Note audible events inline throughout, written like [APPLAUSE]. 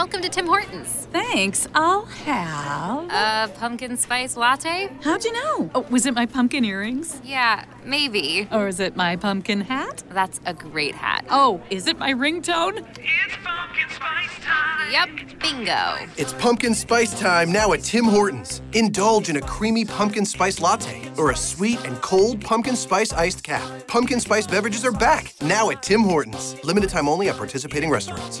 welcome to Tim Hortons. Thanks. I'll have. A pumpkin spice latte? How'd you know? Oh, was it my pumpkin earrings? Yeah, maybe. Or is it my pumpkin hat? That's a great hat. Oh, is it my ringtone? It's pumpkin spice time. Yep, bingo. It's pumpkin spice time now at Tim Hortons. Indulge in a creamy pumpkin spice latte or a sweet and cold pumpkin spice iced cap. Pumpkin spice beverages are back now at Tim Hortons. Limited time only at participating restaurants.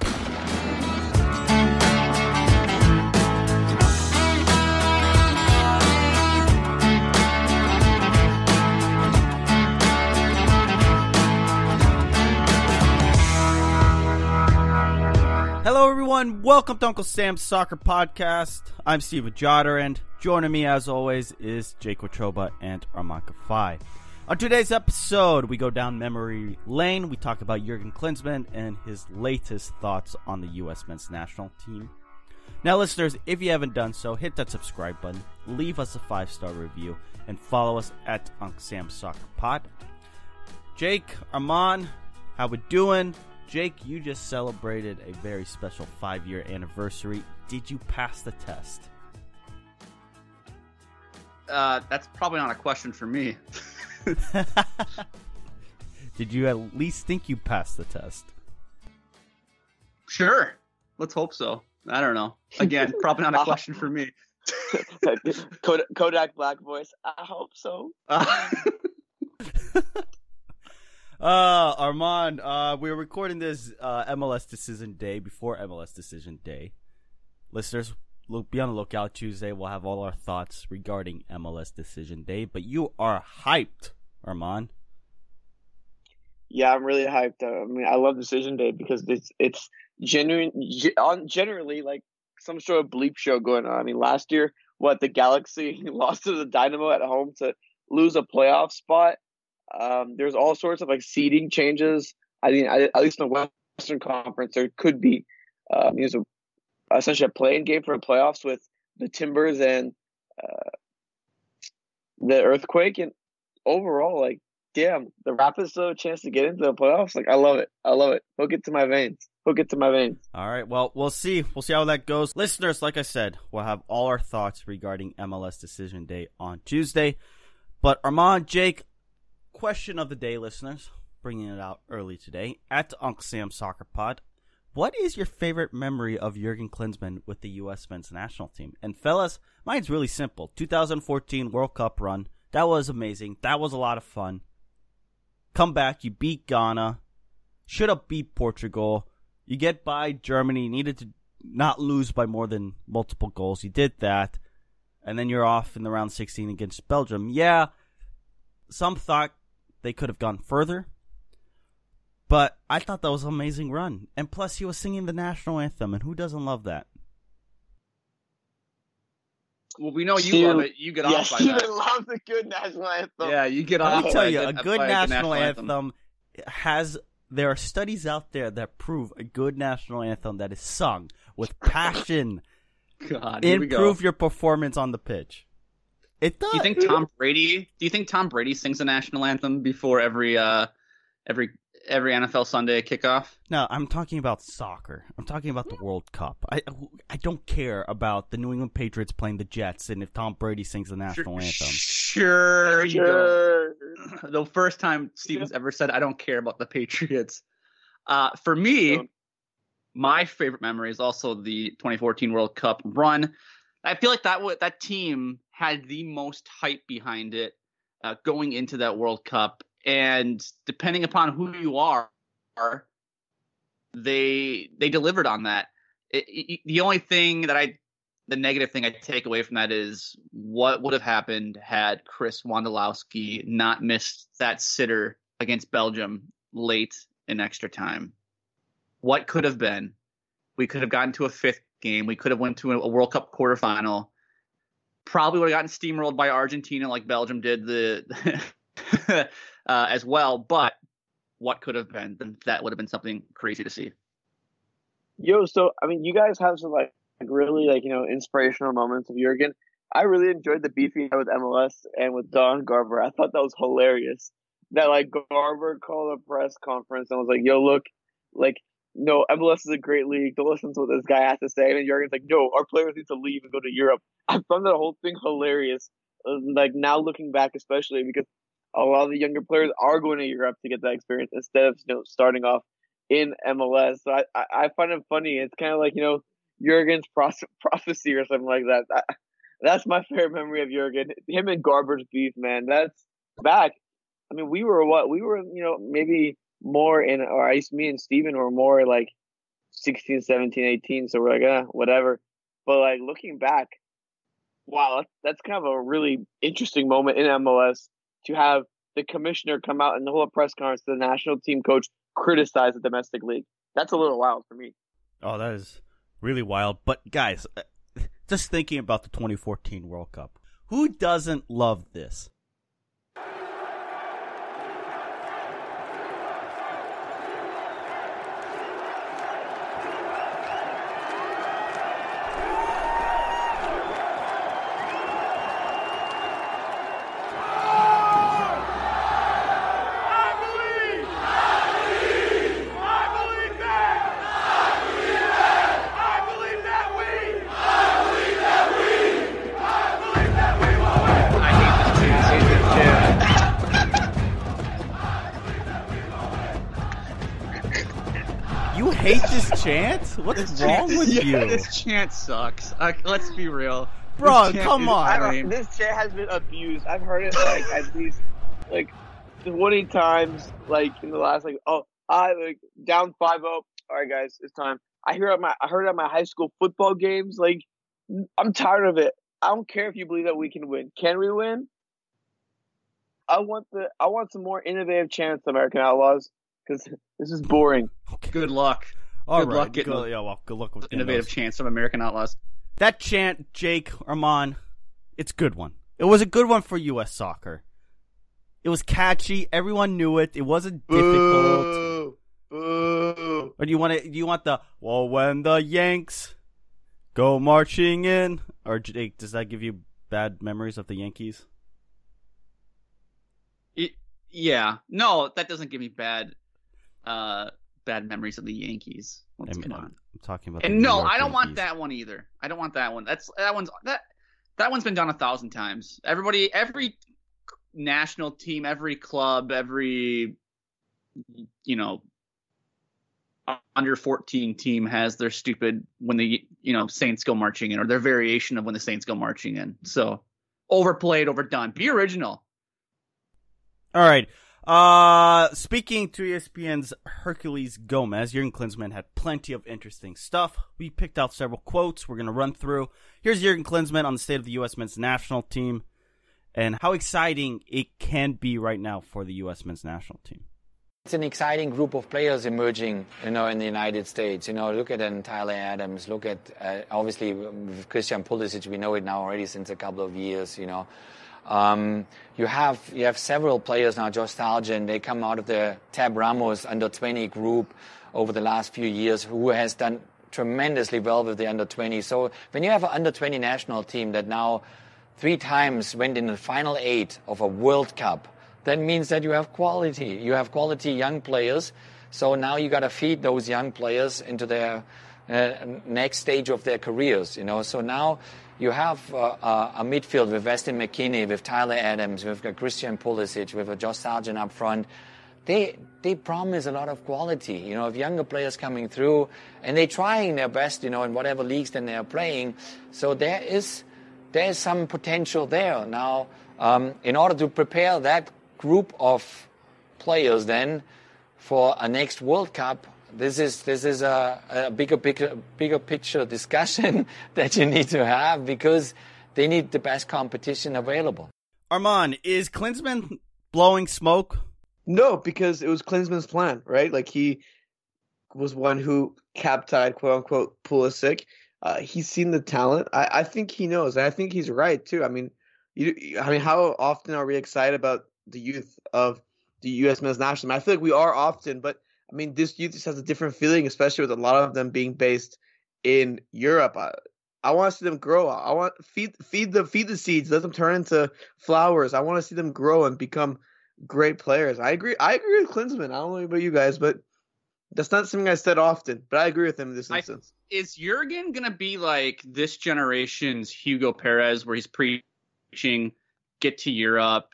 Everyone. Welcome to Uncle Sam's Soccer Podcast. I'm Steve Jotter, and joining me, as always, is Jake Watroba and Arman Kafai. On today's episode, we go down memory lane. We talk about Jurgen Klinsmann and his latest thoughts on the U.S. men's national team. Now, listeners, if you haven't done so, hit that subscribe button, leave us a five star review, and follow us at Uncle Sam's Soccer Pod. Jake, Arman, how we doing? Jake, you just celebrated a very special five year anniversary. Did you pass the test? Uh, that's probably not a question for me. [LAUGHS] Did you at least think you passed the test? Sure. Let's hope so. I don't know. Again, [LAUGHS] probably not a question for me. [LAUGHS] Kodak, Kodak Black voice. I hope so. Uh, Uh, Arman, uh, we're recording this uh, MLS Decision Day before MLS Decision Day. Listeners, look, be on the lookout. Tuesday, we'll have all our thoughts regarding MLS Decision Day. But you are hyped, Arman. Yeah, I'm really hyped. I mean, I love Decision Day because it's it's genuine, on generally like some sort of bleep show going on. I mean, last year, what the Galaxy [LAUGHS] lost to the Dynamo at home to lose a playoff spot. Um, there's all sorts of like seeding changes. I mean, at least in the Western Conference, there could be um, you know, essentially a playing game for the playoffs with the Timbers and uh, the Earthquake. And overall, like, damn, the Rapids still have a chance to get into the playoffs. Like, I love it. I love it. Hook it to my veins. Hook it to my veins. All right. Well, we'll see. We'll see how that goes. Listeners, like I said, we'll have all our thoughts regarding MLS Decision Day on Tuesday. But Arman, Jake, question of the day, listeners, bringing it out early today at Uncle Sam Soccer Pod. What is your favorite memory of Jurgen Klinsmann with the U.S. men's national team? And fellas, mine's really simple. 2014 World Cup run. That was amazing. That was a lot of fun. Come back, you beat Ghana. Should have beat Portugal. You get by Germany. You needed to not lose by more than multiple goals. You did that. And then you're off in the round 16 against Belgium. Yeah, some thought they could have gone further. But I thought that was an amazing run. And plus, he was singing the national anthem, and who doesn't love that? well, we know you Steven- love it. You get yeah, off by Steven that. loves a good national anthem. Yeah, you get off. Let off. me tell by you, a good the national, anthem, has. There are studies out there that prove a good national anthem that is sung with passion [LAUGHS] God, here we go. improve your performance on the pitch. It does. Do you think Tom Brady? Do you think Tom Brady sings the national anthem before every uh every every NFL Sunday kickoff? No, I'm talking about soccer. I'm talking about the World Cup. I I don't care about the New England Patriots playing the Jets and if Tom Brady sings the national anthem. Sure, you don't. Sure. The first time Steven's ever said, "I don't care about the Patriots." Uh, for me, my favorite memory is also the 2014 World Cup run. I feel like that w- that team had the most hype behind it uh, going into that World Cup, and depending upon who you are, they they delivered on that. It, it- the only thing that I, the negative thing I take away from that is what would have happened had Chris Wondolowski not missed that sitter against Belgium late in extra time. What could have been? We could have gotten to a fifth game. We could have went to a, a World Cup quarterfinal. Probably would have gotten steamrolled by Argentina like Belgium did the [LAUGHS] uh, as well. But what could have been? That would have been something crazy to see. Yo, so I mean, you guys have some like, really like you know inspirational moments of Jurgen. I really enjoyed the beef he had with MLS and with Don Garber. I thought that was hilarious. That like Garber called a press conference and was like, "Yo, look, like no, MLS is a great league. Don't listen to what this guy has to say." And Jurgen's like, "No, our players need to leave and go to Europe." [LAUGHS] I found that whole thing hilarious. Like now looking back, especially because a lot of the younger players are going to Europe to get that experience instead of you know starting off in MLS. So I, I, find it funny. It's kind of like, you know, Jurgen's [LAUGHS] prophecy or something like that. That's my favorite memory of Jurgen. Him and Garber's beef, man. That's back. I mean, we were what? We were, you know, maybe more in, or least me and Steven were more like 16, 17, 18. So we're like, eh, whatever. But like looking back, wow, that's, that's kind of a really interesting moment in MLS to have the commissioner come out and the whole press conference, the national team coach criticize the domestic league. That's a little wild for me. Oh, that is really wild. But guys, uh, just thinking about the 2014 World Cup, who doesn't love this? This chant? What's wrong with [LAUGHS] Yeah, you? This chant sucks. Uh, let's be real. Bro, come is on. I lame. don't, this chair has been abused. I've heard it like at least like twenty times, like in the last like oh I like down five zero. All right, guys, it's time. I hear it at my I heard it at my high school football games. Like I'm tired of it. I don't care if you believe that we can win. Can we win? I want the I want some more innovative chants, American Outlaws, because [LAUGHS] this is boring. Good luck. All Good right, luck getting good, yeah, well, good luck with Innovative chants of American Outlaws. That chant, Jake Arman, it's a good one. It was a good one for U.S. soccer. It was catchy. Everyone knew it. It wasn't difficult. Boo. Boo. Or do you want to? Do you want the well when the Yanks go marching in? Or Jake, does that give you bad memories of the Yankees? Y- yeah. No, that doesn't give me bad uh bad memories of the Yankees. Let's I'm, get I'm talking about. No, I don't want that one either. I don't want that one. That's that one's that that one's been done a thousand times. Everybody every national team, every club, every you know under 14 team has their stupid when the you know Saints go marching in or their variation of when the Saints go marching in. So overplayed, overdone. Be original. All right. Uh, speaking to ESPN's Herculez Gomez, Jurgen Klinsmann had plenty of interesting stuff. We picked out several quotes we're going to run through. Here's Jurgen Klinsmann on the state of the U.S. men's national team and how exciting it can be right now for the U.S. men's national team. It's an exciting group of players emerging, you know, in the United States. You know, look at Tyler Adams. Look at uh, obviously Christian Pulisic. We know it now already since a couple of years. You know, um, you have you have several players now. Josh Sargent. They come out of the Tab Ramos under 20 group over the last few years, who has done tremendously well with the under 20. So when you have an under 20 national team that now three times went in the final eight of a World Cup. That means that you have quality. You have quality young players. So now you got to feed those young players into their next stage of their careers. You know, so now you have uh, uh, a midfield with Weston McKennie, with Tyler Adams, with Christian Pulisic, with a Josh Sargent up front. They they promise a lot of quality. You know, of younger players coming through and they're trying their best, you know, in whatever leagues that they're playing. So there is there is some potential there. Now, um, in order to prepare that group of players then for a next World Cup, this is this is a, a bigger, bigger bigger picture discussion [LAUGHS] that you need to have because they need the best competition available. Arman, is Klinsmann blowing smoke? No, because it was Klinsmann's plan, right? Like he was one who cap-tied quote unquote Pulisic. Uh, he's seen the talent. I, I think he knows. And I think he's right too. I mean, you, I mean, how often are we excited about the youth of the U.S. men's national team? I feel like we are often, but I mean, this youth just has a different feeling, especially with a lot of them being based in Europe. I, I want to see them grow. I want feed feed the feed the seeds, let them turn into flowers. I want to see them grow and become great players. I agree. I agree with Klinsmann. I don't know about you guys, but that's not something I said often. But I agree with him in this instance. I, is Jurgen gonna be like this generation's Hugo Perez, where he's preaching get to Europe,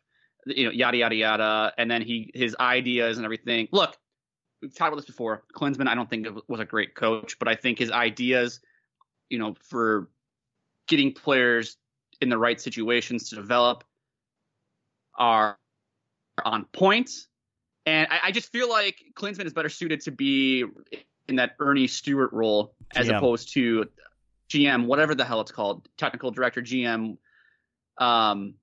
you know, yada yada yada, and then he his ideas and everything. Look, we've talked about this before. Klinsmann, I don't think was a great coach, but I think his ideas, you know, for getting players in the right situations to develop are on point. And I, I just feel like Klinsmann is better suited to be in that Earnie Stewart role as opposed to GM, whatever the hell it's called, technical director, GM. Um,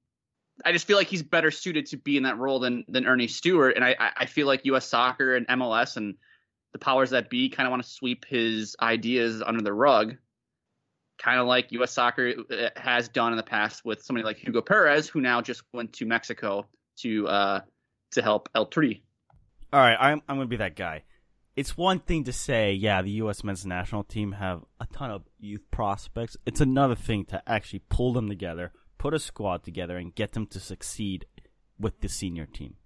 I just feel like he's better suited to be in that role than than Earnie Stewart, and I I feel like U.S. Soccer and MLS and the powers that be kind of want to sweep his ideas under the rug, kind of like U.S. Soccer uh, has done in the past with somebody like Hugo Perez, who now just went to Mexico to uh to help El Tri. All right, I'm I'm gonna be that guy. It's one thing to say, yeah, the U.S. men's national team have a ton of youth prospects. It's another thing to actually pull them together, put a squad together, and get them to succeed with the senior team.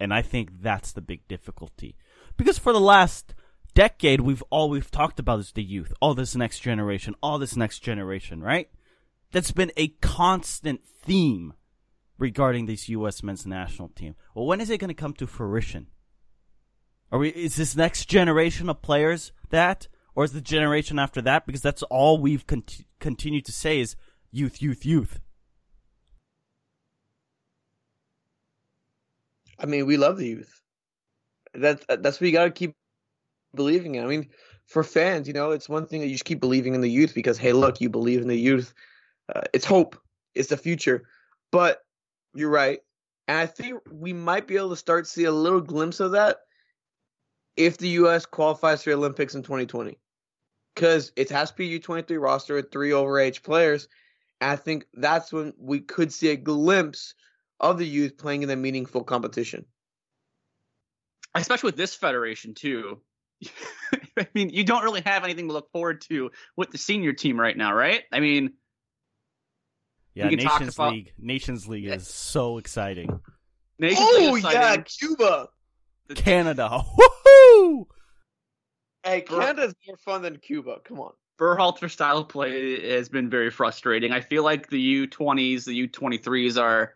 And I think that's the big difficulty, because for the last decade, we've all we've talked about is the youth, all this next generation, all this next generation, right? That's been a constant theme regarding this U.S. men's national team. Well, when is it going to come to fruition? Are we? Is this next generation of players that, or is the generation after that? Because that's all we've cont- continued to say is youth, youth, youth. I mean, we love the youth. That's that's what you got to keep believing in. I mean, for fans, you know, it's one thing that you just keep believing in the youth because hey, look, you believe in the youth. Uh, it's hope. It's the future. But you're right, and I think we might be able to start to see a little glimpse of that if the U.S. qualifies for the Olympics in 2020, because it has to be U23 roster with three overage players. And I think that's when we could see a glimpse of the youth playing in a meaningful competition. especially with this federation too. [LAUGHS] I mean, you don't really have anything to look forward to with the senior team right now, right? I mean, Yeah, We can talk Nations about- League. Nations League is so exciting. Nations Oh League is yeah. Cuba. Canada, [LAUGHS] woohoo! Hey, Canada's more fun than Cuba. Come on. Berhalter style play has been very frustrating. I feel like the U20s, the U23s are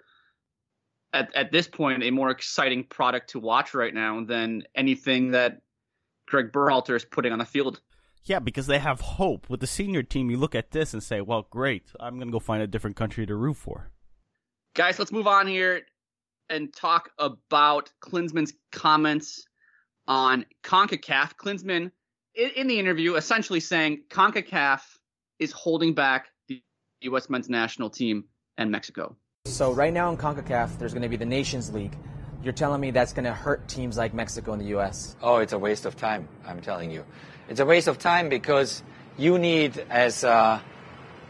at at this point a more exciting product to watch right now than anything that Greg Berhalter is putting on the field. Yeah, because they have hope. With the senior team, you look at this and say, well, great. I'm going to go find a different country to root for. Guys, let's move on here and talk about Klinsmann's comments on CONCACAF. Klinsmann, in, in the interview, essentially saying CONCACAF is holding back the U.S. men's national team and Mexico. So right now in CONCACAF, there's going to be the Nations League. You're telling me that's going to hurt teams like Mexico and the U.S. Oh, it's a waste of time. I'm telling you, it's a waste of time because you need as a,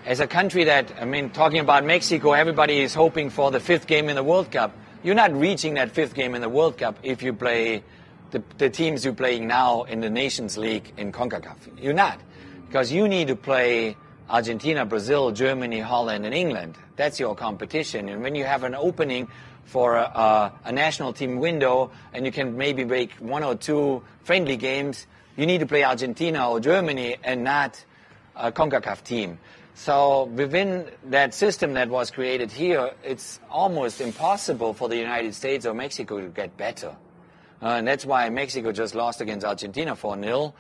as a country that I mean, talking about Mexico, everybody is hoping for the fifth game in the World Cup. You're not reaching that fifth game in the World Cup if you play the, the teams you're playing now in the Nations League in CONCACAF. You're not because you need to play Argentina, Brazil, Germany, Holland, and England. That's your competition. And when you have an opening for a, a, national team window and you can maybe make one or two friendly games, you need to play Argentina or Germany and not a CONCACAF team. So within that system that was created here, it's almost impossible for the United States or Mexico to get better. Uh, and that's why Mexico just lost against Argentina 4-0,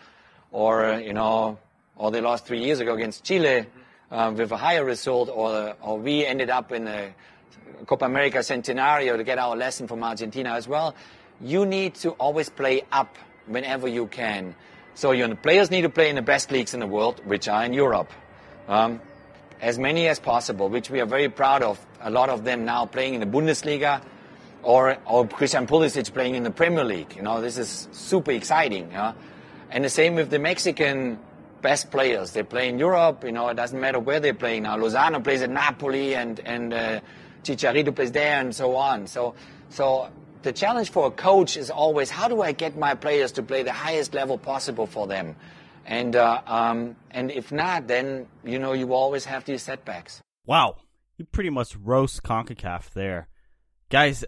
or, you know, or they lost three years ago against Chile uh, with a higher result, or, or we ended up in a Copa America Centenario to get our lesson from Argentina as well. You need to always play up whenever you can. So your players need to play in the best leagues in the world, which are in Europe. Um, as many as possible, which we are very proud of. A lot of them now playing in the Bundesliga, or, or Christian Pulisic playing in the Premier League. You know, this is super exciting. Yeah? And the same with the Mexican best players. They play in Europe. You know, it doesn't matter where they play now. Lozano plays at Napoli, and and uh, Chicharito plays there, and so on. So so the challenge for a coach is always how do I get my players to play the highest level possible for them. And uh, um, and if not, then you know you always have these setbacks. Wow, you pretty much roast Concacaf there, guys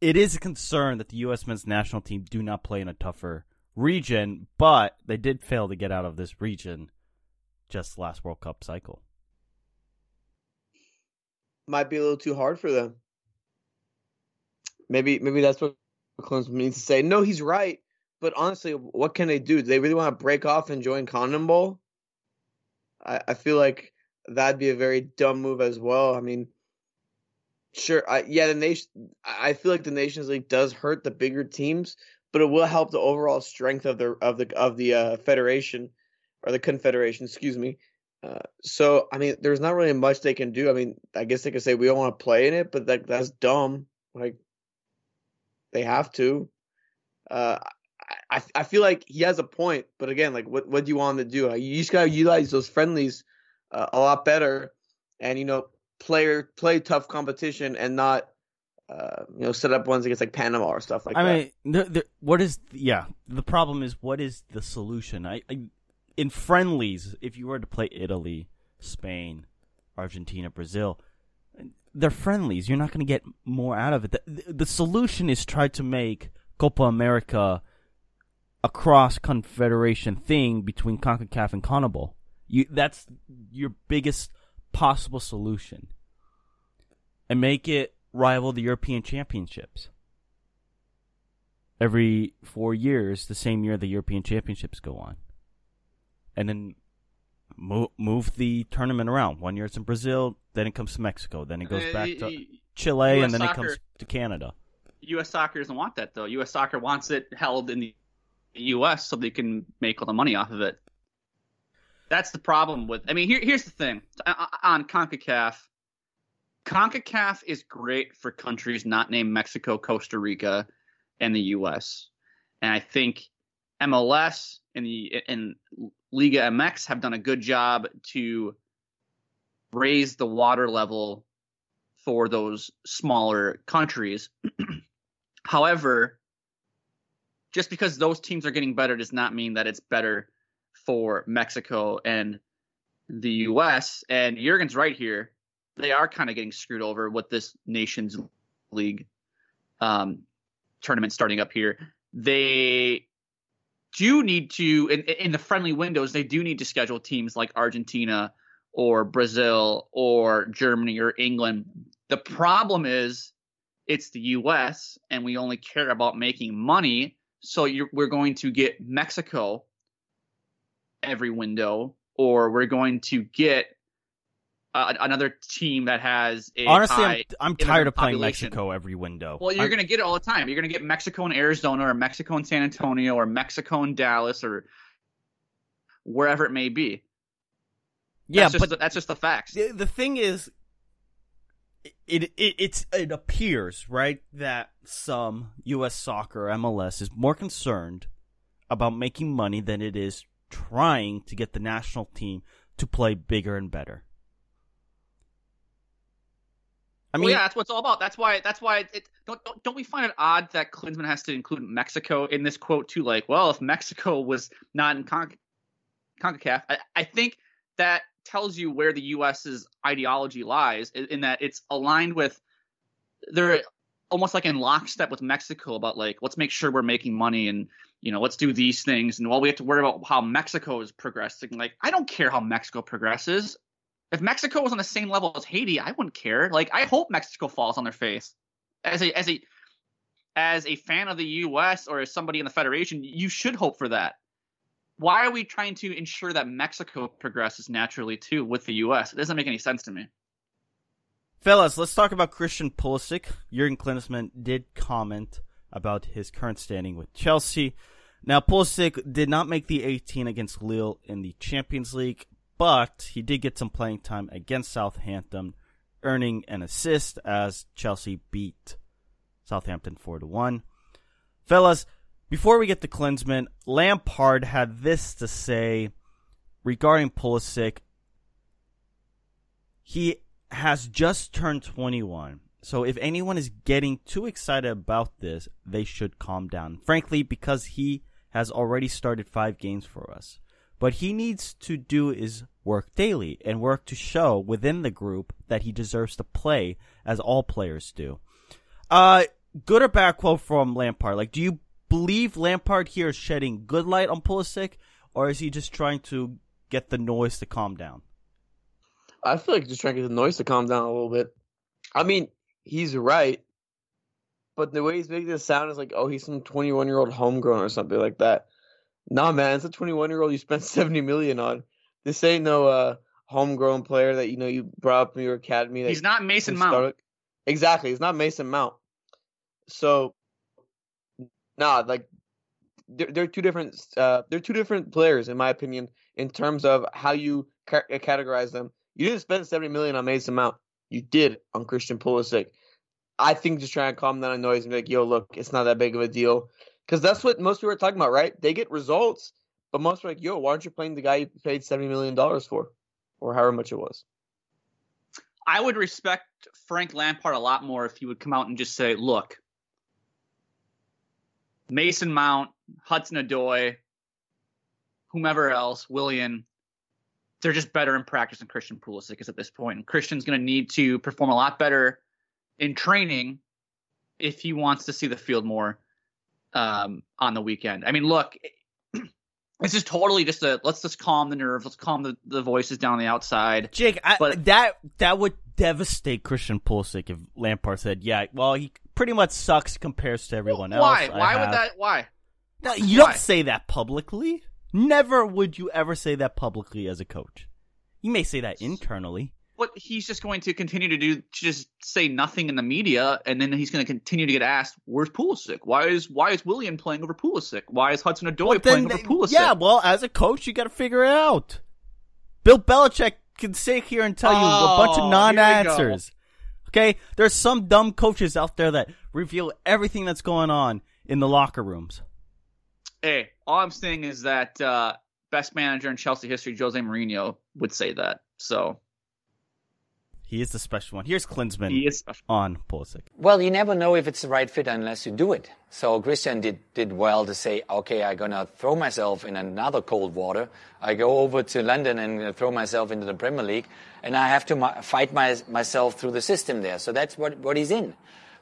it is a concern that the U.S. men's national team do not play in a tougher region, but they did fail to get out of this region just last World Cup cycle. Might be a little too hard for them. Maybe maybe that's what Klinsmann means to say. No, he's right. But honestly, what can they do? Do they really want to break off and join CONMEBOL? I, I feel like that'd be a very dumb move as well. I mean, Sure. I, yeah, the nation. I feel like the Nations League does hurt the bigger teams, but it will help the overall strength of the of the of the uh, federation or the confederation. Excuse me. Uh, so I mean, there's not really much they can do. I mean, I guess they could say we don't want to play in it, but that that's dumb. Like they have to. Uh, I I feel like he has a point, but again, like what what do you want to do? You just gotta utilize those friendlies uh, a lot better, and you know player play tough competition and not uh, you know set up ones against like Panama or stuff like I that. I mean, the, the, what is yeah? The problem is what is the solution? I, I in friendlies, if you were to play Italy, Spain, Argentina, Brazil, they're friendlies. You're not going to get more out of it. The, the solution is try to make Copa America a cross confederation thing between CONCACAF and CONMEBOL. You that's your biggest possible solution and make it rival the European Championships. Every four years, the same year the European Championships go on. And then move, move the tournament around. One year it's in Brazil, then it comes to Mexico, then it goes uh, back to Chile, US and then soccer, it comes to Canada. U.S. soccer doesn't want that, though. U.S. soccer wants it held in the U.S. so they can make all the money off of it. That's the problem with. I mean, here, here's the thing on CONCACAF. CONCACAF is great for countries not named Mexico, Costa Rica, and the U.S. And I think MLS and the and Liga MX have done a good job to raise the water level for those smaller countries. [CLEARS THROAT] However, just because those teams are getting better does not mean that it's better for Mexico and the U.S. And Jurgen's right here. They are kind of getting screwed over with this Nations League um, tournament starting up here. They do need to, in, in the friendly windows, they do need to schedule teams like Argentina or Brazil or Germany or England. The problem is it's the U.S. and we only care about making money. So we're going to get Mexico every window, or we're going to get uh, another team that has a honestly. I'm, I'm tired of playing Mexico every window. Well, you're I'm, going to get it all the time. You're going to get Mexico and Arizona, or Mexico and San Antonio, or Mexico and Dallas, or wherever it may be. Yeah, that's just, but that's just the facts. The, the thing is, it, it it's it appears right that some U.S. soccer MLS is more concerned about making money than it is trying to get the national team to play bigger and better. I mean, well, yeah, that's what it's all about. That's why. That's why. It, don't, don't don't we find it odd that Klinsmann has to include Mexico in this quote too? Like, well, if Mexico was not in Con- Concacaf, I, I think that tells you where the U.S.'s ideology lies in, in that it's aligned with they're almost like in lockstep with Mexico about like let's make sure we're making money and you know let's do these things and while we have to worry about how Mexico is progressing like I don't care how Mexico progresses if Mexico was on the same level as Haiti I wouldn't care like I hope Mexico falls on their face as a as a as a fan of the U.S. or as somebody in the federation you should hope for that why are we trying to ensure that Mexico progresses naturally too with the U.S. it doesn't make any sense to me Fellas, let's talk about Christian Pulisic. Jurgen Klinsmann did comment about his current standing with Chelsea. Now, Pulisic did not make the 18 against Lille in the Champions League, but he did get some playing time against Southampton, earning an assist as Chelsea beat Southampton 4 to 1. Fellas, before we get to Klinsmann, Lampard had this to say regarding Pulisic. He has just turned 21. So if anyone is getting too excited about this, they should calm down. Frankly, because he has already started five games for us. What he needs to do is work daily and work to show within the group that he deserves to play as all players do. Uh, good or bad quote from Lampard? Like, do you believe Lampard here is shedding good light on Pulisic, or is he just trying to get the noise to calm down? I feel like just trying to get the noise to calm down a little bit. I mean, he's right, but the way he's making this sound is like, oh, he's some 21 year old homegrown or something like that. Nah, man, it's a 21 year old you spent [LAUGHS] 70 million on. This ain't no uh, homegrown player that you know you brought up in your academy. That He's not Mason Mount. Exactly, he's not Mason Mount. So, nah, like they're, they're two different. Uh, they're two different players, in my opinion, in terms of how you ca- categorize them. You didn't spend 70 million on Mason Mount. You did on Christian Pulisic. I think just trying to calm down the noise and be like, yo, look, it's not that big of a deal. Because that's what most people are talking about, right? They get results, but most are like, yo, why aren't you playing the guy you paid $70 million for? Or however much it was. I would respect Frank Lampard a lot more if he would come out and just say, look, Mason Mount, Hudson Odoi, whomever else, Willian, they're just better in practice than Christian Pulisic is at this point. And Christian's going to need to perform a lot better in training if he wants to see the field more um, on the weekend. I mean, look, [CLEARS THROAT] this is totally just a let's just calm the nerves, let's calm the, the voices down on the outside. Jake, I, But- that that would devastate Christian Pulisic if Lampard said, "Yeah, well, he pretty much sucks compares to everyone else." Why? I Why have." would that? Why? No, you Why? don't say that publicly. Never would you ever say that publicly as a coach. You may say that internally. But he's just going to continue to do just say nothing in the media, and then he's going to continue to get asked, "Where's Pulisic? Why is why is Willian playing over Pulisic? Why is Hudson Odoi Well, playing then, over Pulisic?" yeah, well, as a coach, you got to figure it out. Bill Belichick can sit here and tell you a bunch Oh, of non-answers. Okay, there's some dumb coaches out there that reveal everything that's going on in the locker rooms. Hey, all I'm saying is that uh, best manager in Chelsea history, Jose Mourinho, would say that. So He is the special one. Here's Klinsmann he is. on Pulisic. Well, you never know if it's the right fit unless you do it. So Christian did, did well to say, okay, I'm going to throw myself in another cold water. I go over to London and uh, throw myself into the Premier League, and I have to mi- fight my, myself through the system there. So that's what, what he's in.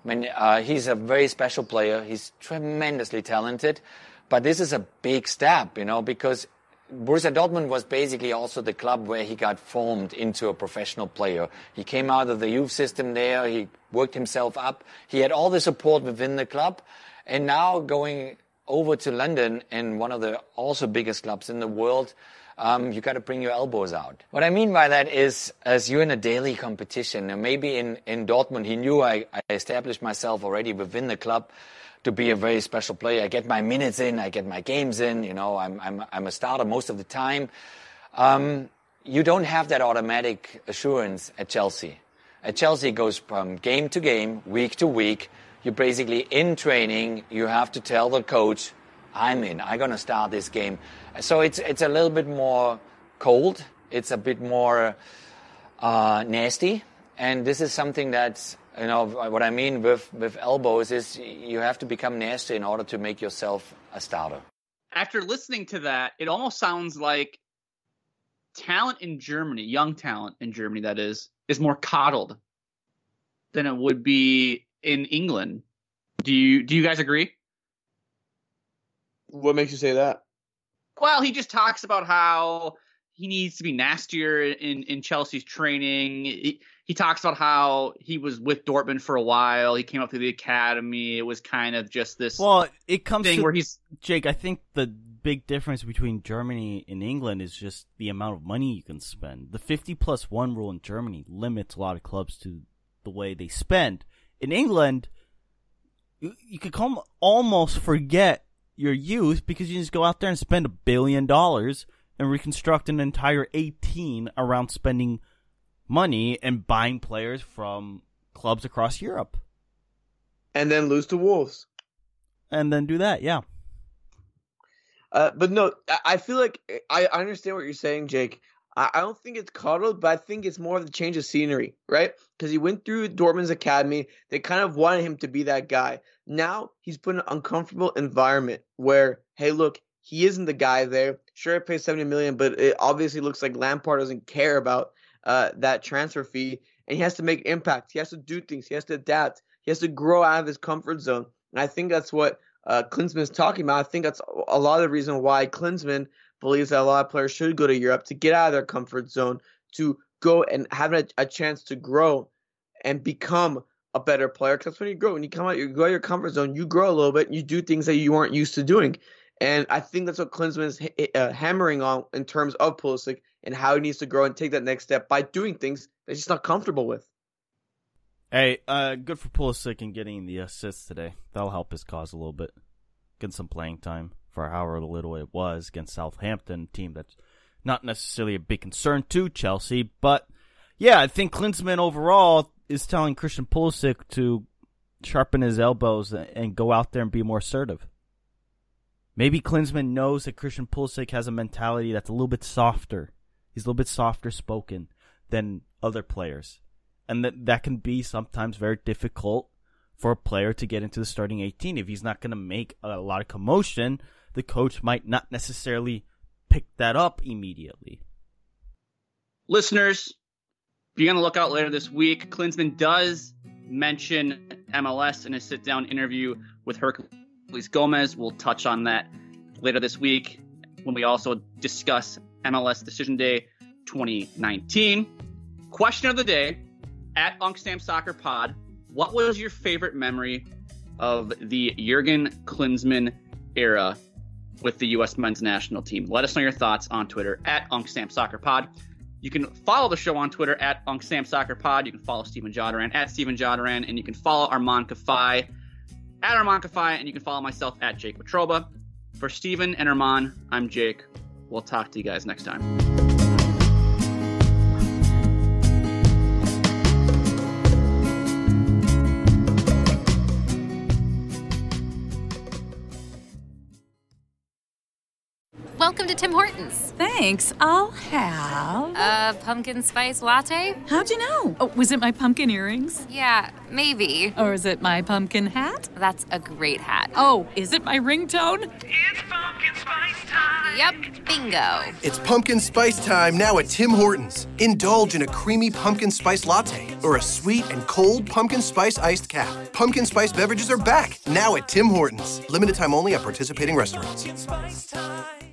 I mean, uh, he's a very special player. He's tremendously talented. But this is a big step, you know, because Borussia Dortmund was basically also the club where he got formed into a professional player. He came out of the youth system there. He worked himself up. He had all the support within the club. And now going over to London and one of the also biggest clubs in the world, um, you got to bring your elbows out. What I mean by that is, as you're in a daily competition, and maybe in, in Dortmund, he knew I, I established myself already within the club to be a very special player. I get my minutes in, I get my games in. You know, I'm I'm I'm a starter most of the time. Um, you don't have that automatic assurance at Chelsea. At Chelsea, it goes from game to game, week to week. You're basically in training. You have to tell the coach, "I'm in. I'm gonna start this game." So it's it's a little bit more cold. It's a bit more uh, nasty, and this is something that's you know what I mean with with elbows is you have to become nasty in order to make yourself a starter. After listening to that, it almost sounds like talent in Germany, young talent in Germany, that is, is more coddled than it would be in England. Do you do you guys agree? What makes you say that? Well, he just talks about how he needs to be nastier in in Chelsea's training. He, he talks about how he was with Dortmund for a while. He came up through the academy. It was kind of just this Well, it comes thing to where he's Jake. I think the big difference between Germany and England is just the amount of money you can spend. The fifty plus one rule in Germany limits a lot of clubs to the way they spend. In England, you, you could come almost forget your youth because you just go out there and spend a billion dollars and reconstruct an entire 18 around spending money and buying players from clubs across Europe. And then lose to Wolves. And then do that, yeah. Uh, but no, I- feel like I understand what you're saying, Jake. I, I don't think it's coddled, but I think it's more of the change of scenery, right? Because he went through Dortmund's academy. They kind of wanted him to be that guy. Now he's put in an uncomfortable environment where, hey, look, he isn't the guy there. Sure, I pay 70 million, but it obviously looks like Lampard doesn't care about uh, that transfer fee, and he has to make impact. He has to do things. He has to adapt. He has to grow out of his comfort zone. And I think that's what uh, is talking about. I think that's a lot of the reason why Klinsmann believes that a lot of players should go to Europe to get out of their comfort zone, to go and have a, a chance to grow and become a better player. Because when you grow, when you come out, you go out your comfort zone, you grow a little bit, and you do things that you aren't used to doing. And I think that's what Klinsmann is uh, hammering on in terms of Pulisic and how he needs to grow and take that next step by doing things that he's not comfortable with. Hey, uh, good for Pulisic in getting the assists today. That'll help his cause a little bit. Get some playing time for however little it was against Southampton, team that's not necessarily a big concern to Chelsea. But yeah, I think Klinsmann overall is telling Christian Pulisic to sharpen his elbows and go out there and be more assertive. Maybe Klinsmann knows that Christian Pulisic has a mentality that's a little bit softer. He's a little bit softer spoken than other players. And that that can be sometimes very difficult for a player to get into the starting 18 if he's not going to make a lot of commotion the coach might not necessarily pick that up immediately. Listeners, be on the lookout later this week. Klinsmann does mention MLS in a sit down interview with Herculez Gomez. We'll touch on that later this week when we also discuss MLS Decision Day 2019. Question of the day at UncSam Soccer Pod What was your favorite memory of the Jurgen Klinsmann era with the U.S. men's national team. Let us know your thoughts on Twitter at UncSam Soccer Pod. You can follow the show on Twitter at UncSam Soccer Pod. You can follow Stephen Jodaran at Stephen Jodaran, and you can follow Arman Kafai at Arman Kafai, and you can follow myself at Jake Petroba. For Stephen and Arman, I'm Jake. We'll talk to you guys next time. Welcome to Tim Hortons. Thanks. I'll have. A pumpkin spice latte? How'd you know? Oh, was it my pumpkin earrings? Yeah, maybe. Or is it my pumpkin hat? That's a great hat. Oh, is it my ringtone? It's pumpkin spice time. Yep, bingo. It's pumpkin spice time now at Tim Hortons. Indulge in a creamy pumpkin spice latte or a sweet and cold pumpkin spice iced cap. Pumpkin spice beverages are back now at Tim Hortons. Limited time only at participating restaurants. Pumpkin spice time.